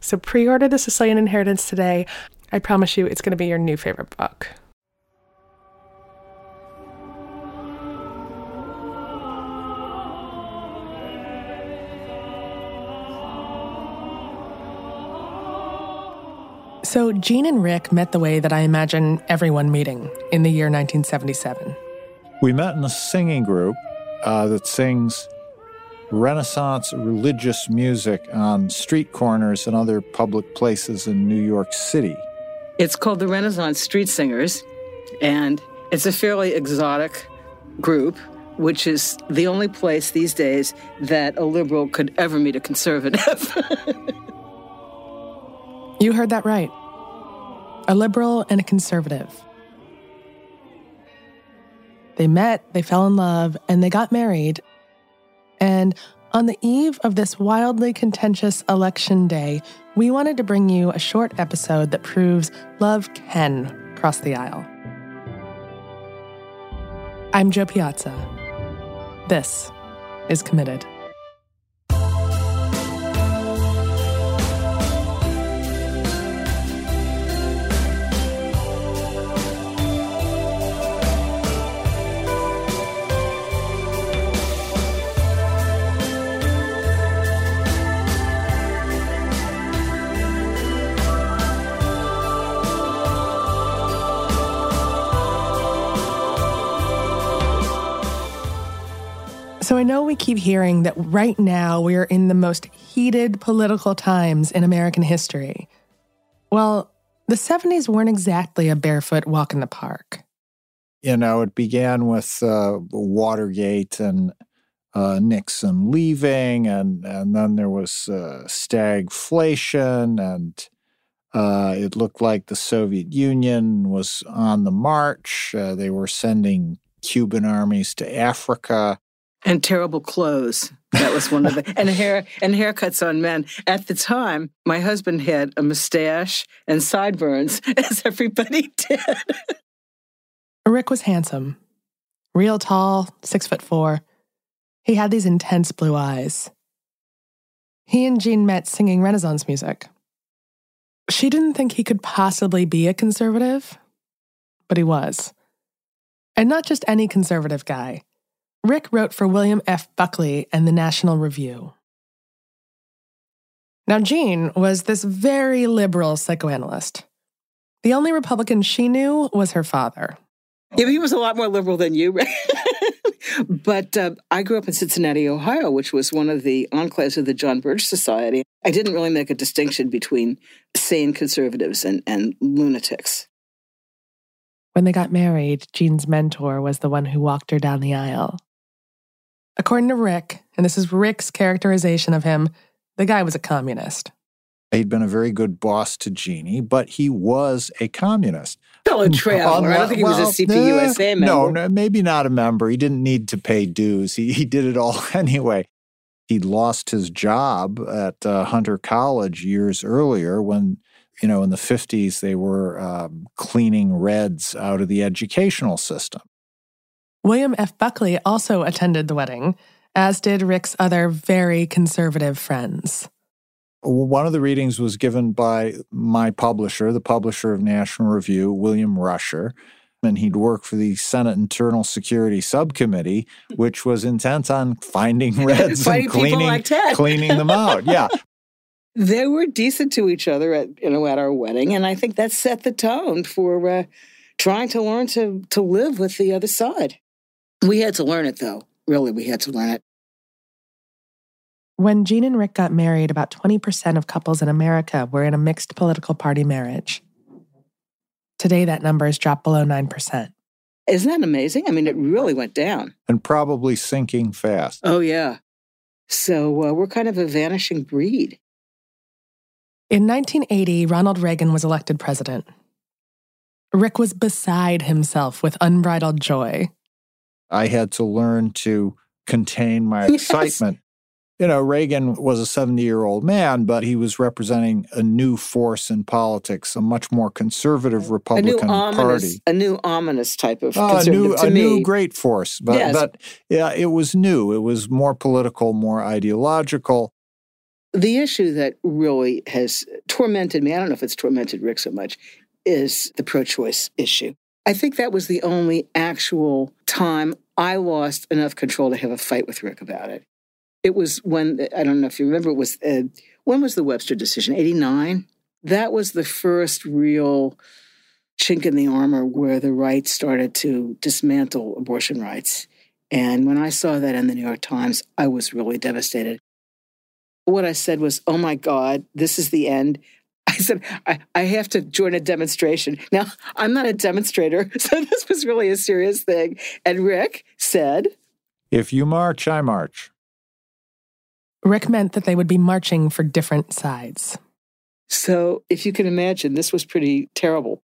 So pre order The Sicilian Inheritance today. I promise you it's going to be your new favorite book. So, Jeanne and Rick met the way that I imagine everyone meeting in the year 1977. We met in a singing group uh, that sings Renaissance religious music on street corners and other public places in New York City. It's called the Renaissance Street Singers, and it's a fairly exotic group, which is the only place these days that a liberal could ever meet a conservative. you heard that right. A liberal and a conservative. They met, they fell in love, and they got married and on the eve of this wildly contentious election day, we wanted to bring you a short episode that proves love can cross the aisle. I'm Jo Piazza. This is Committed. So I know we keep hearing that right now we are in the most heated political times in American history. Well, the 70s weren't exactly a barefoot walk in the park. You know, it began with uh, Watergate and uh, Nixon leaving, and, and then there was uh, stagflation, and uh, it looked like the Soviet Union was on the march. Uh, they were sending Cuban armies to Africa and terrible clothes. That was one of the and hair and haircuts on men. At the time, my husband had a mustache and sideburns, as everybody did. Rick was handsome, real tall, six foot four. He had these intense blue eyes. He and Jeanne met singing Renaissance music. She didn't think he could possibly be a conservative, but he was. And not just any conservative guy. Rick wrote for William F. Buckley and the National Review. Now, Jeanne was this very liberal psychoanalyst. The only Republican she knew was her father. Yeah, he was a lot more liberal than you. but uh, I grew up in Cincinnati, Ohio, which was one of the enclaves of the John Birch Society. I didn't really make a distinction between sane conservatives and, and lunatics. When they got married, Jeanne's mentor was the one who walked her down the aisle. According to Rick, and this is Rick's characterization of him, the guy was a communist. He'd been a very good boss to Jeannie, but he was a communist. Fellow traveler. I don't think he was a CPUSA member. No, no, maybe not a member. He didn't need to pay dues. He, he did it all anyway. He'd lost his job at uh, Hunter College years earlier when, you know, in the 50s, they were um, cleaning Reds out of the educational system. William F. Buckley also attended the wedding, as did Rick's other very conservative friends. One of the readings was given by my publisher, the publisher of National Review, William Rusher. And he'd worked for the Senate Internal Security Subcommittee, which was intent on finding Reds and cleaning, like cleaning them out. Yeah. they were decent to each other at you know at our wedding, and I think that set the tone for uh, trying to learn to to live with the other side. We had to learn it though. Really, we had to learn it. When Jeanne and Rick got married, about 20% of couples in America were in a mixed political party marriage. Today, that number has dropped below 9%. Isn't that amazing? I mean, it really went down. And probably sinking fast. Oh, yeah. So uh, we're kind of a vanishing breed. In 1980, Ronald Reagan was elected president. Rick was beside himself with unbridled joy. I had to learn to contain my Yes. excitement. You know, Reagan was a 70 year old man, but he was representing a new force in politics, a much more conservative A new Republican ominous, Party. a new ominous type of Oh, a new, a me. new great force, but Yes. but yeah, it was new. It was more political, more ideological. the issue that really has tormented me, I don't know if it's tormented Rick so much, is the pro choice issue. I think that was the only actual time I lost enough control to have a fight with Rick about it. It was when, I don't know if you remember, it was, uh, when was the Webster decision? 89? That was the first real chink in the armor where the right started to dismantle abortion rights. And when I saw that in the New York Times, I was really devastated what I said was, oh my God, this is the end. I said, I, I have to join a demonstration. Now, I'm not a demonstrator, so this was really a serious thing. And Rick said, If you march, I march. Rick meant that they would be marching for different sides. so if you can imagine, this was pretty terrible.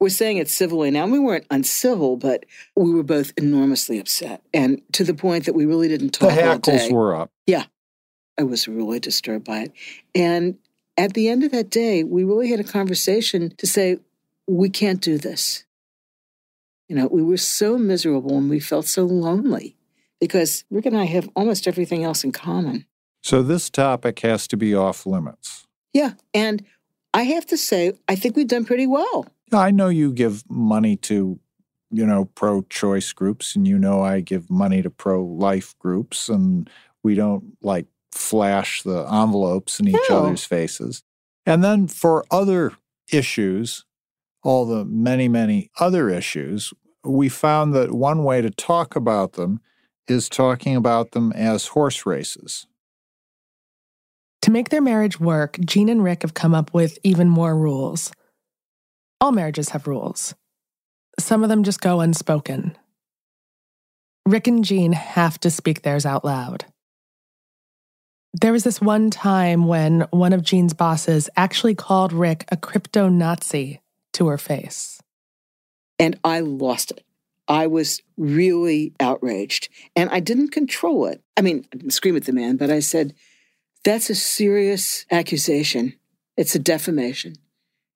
We're saying it civilly now. We weren't uncivil, but we were both enormously upset. And to the point that we really didn't The talk all hackles day. were up. Yeah. I was really disturbed by it. And at the end of that day, we really had a conversation to say, we can't do this. You know, we were so miserable and we felt so lonely because Rick and I have almost everything else in common. So this topic has to be off limits. Yeah. And I have to say, I think we've done pretty well. I know you give money to, you know, pro choice groups, and you know I give money to pro life groups, and we don't like flash the envelopes in each No. other's faces. And then for other issues, all the many, many other issues, we found that one way to talk about them is talking about them as horse races. To make their marriage work, Jeanne and Rick have come up with even more rules. All marriages have rules. Some of them just go unspoken. Rick and Jeanne have to speak theirs out loud. There was this one time when one of Jeanne's bosses actually called Rick a crypto Nazi to her face. And I lost it. I was really outraged and I didn't control it. I mean, I didn't scream at the man, but I said, that's a serious accusation. It's a defamation.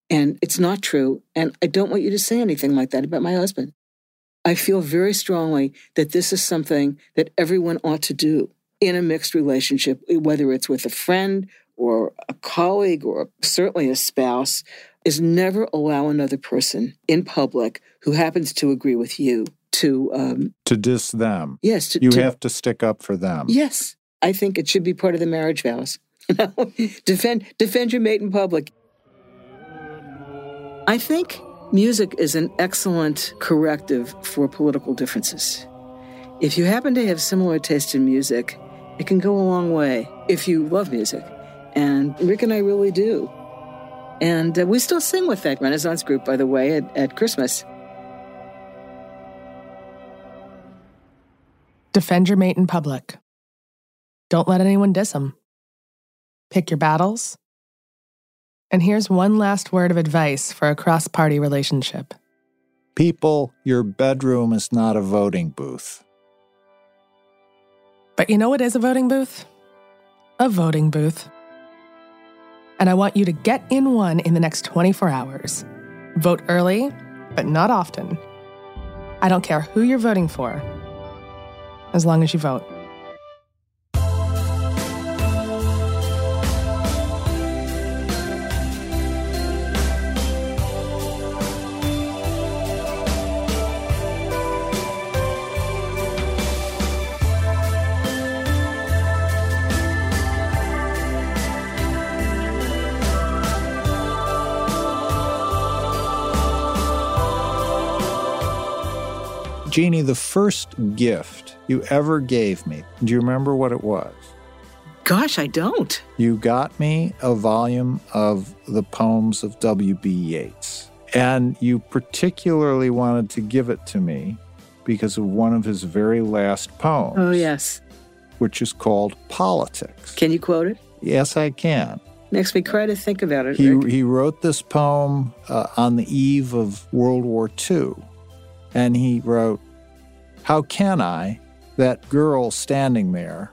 And it's not true. And I don't want you to say anything like that about my husband. I feel very strongly that this is something that everyone ought to do in a mixed relationship, whether it's with a friend or a colleague or certainly a spouse, is never allow another person in public who happens to agree with you to, um, To diss them, yes, to, you to- have to stick up for them. Yes, I think it should be part of the marriage vows. You know, defend defend your mate in public. I think music is an excellent corrective for political differences. If you happen to have similar taste in music, it can go a long way if you love music. And Rick and I really do. And uh, we still sing with that Renaissance group, by the way, at, at Christmas. Defend your mate in public. Don't let anyone diss him. Pick your battles. And here's one last word of advice for a cross party relationship. People, your bedroom is not a voting booth. But you know what is a voting booth? A voting booth. And I want you to get in one in the next 24 hours. Vote early, but not often. I don't care who you're voting for, as long as you vote. Jeannie, the first gift you ever gave me, do you remember what it was? Gosh, I don't. You got me a volume of the poems of W.B. Yeats. And you particularly wanted to give it to me because of one of his very last poems. Oh, yes. Which is called Politics. Can you quote it? Yes, I can. Makes me cry to think about it. He, he wrote this poem uh, on the eve of World War II. And he wrote, How can I, that girl standing there,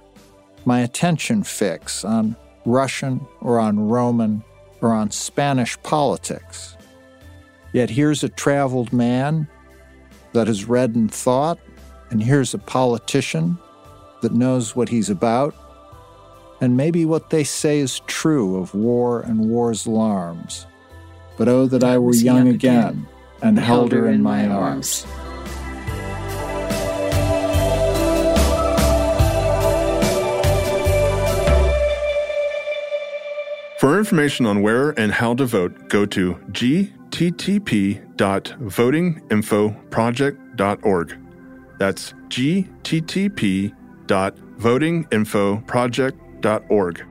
my attention fix on Russian or on Roman or on Spanish politics? Yet here's a traveled man that has read and thought, and here's a politician that knows what he's about. And maybe what they say is true of war and war's alarms. But oh, that I were young, young again, again, and held her in my arms. For information on where and how to vote, go to gttp.votinginfoproject.org. That's gttp.votinginfoproject.org.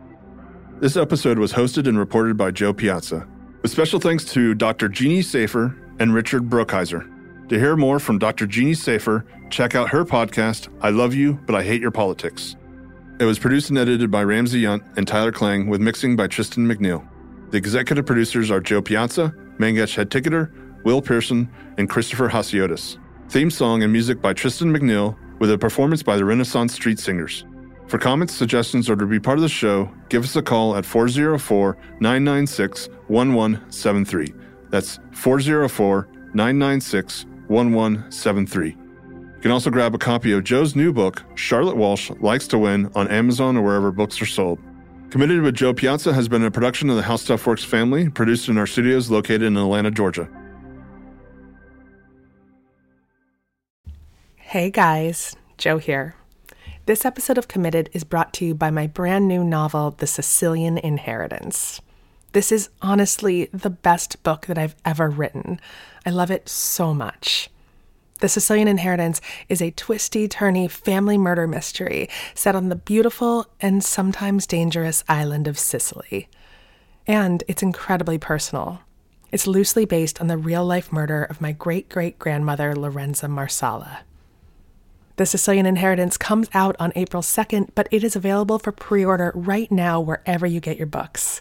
This episode was hosted and reported by Jo Piazza, with special thanks to Dr. Jeannie Safer and Richard Brookhiser. To hear more from Dr. Jeannie Safer, check out her podcast, I Love You, But I Hate Your Politics. It was produced and edited by Ramsey Yount and Tyler Klang, with mixing by Tristan McNeil. The executive producers are Jo Piazza, Mangesh Hattikudur, Will Pearson, and Christopher Hasiotis. Theme song and music by Tristan McNeil, with a performance by the Renaissance Street Singers. For comments, suggestions, or to be part of the show, give us a call at 404 996 1173. That's 404 996 1173. You can also grab a copy of Jo's new book, Charlotte Walsh Likes to Win, on Amazon or wherever books are sold. Committed with Jo Piazza has been a production of the How Stuff Works family, produced in our studios located in Atlanta, Georgia. Hey guys, Jo here. This episode of Committed is brought to you by my brand new novel, The Sicilian Inheritance. This is honestly the best book that I've ever written. I love it so much. The Sicilian Inheritance is a twisty, turny family murder mystery set on the beautiful and sometimes dangerous island of Sicily. And it's incredibly personal. It's loosely based on the real life murder of my great great grandmother, Lorenza Marsala. The Sicilian Inheritance comes out on April 2nd, but it is available for pre order right now wherever you get your books.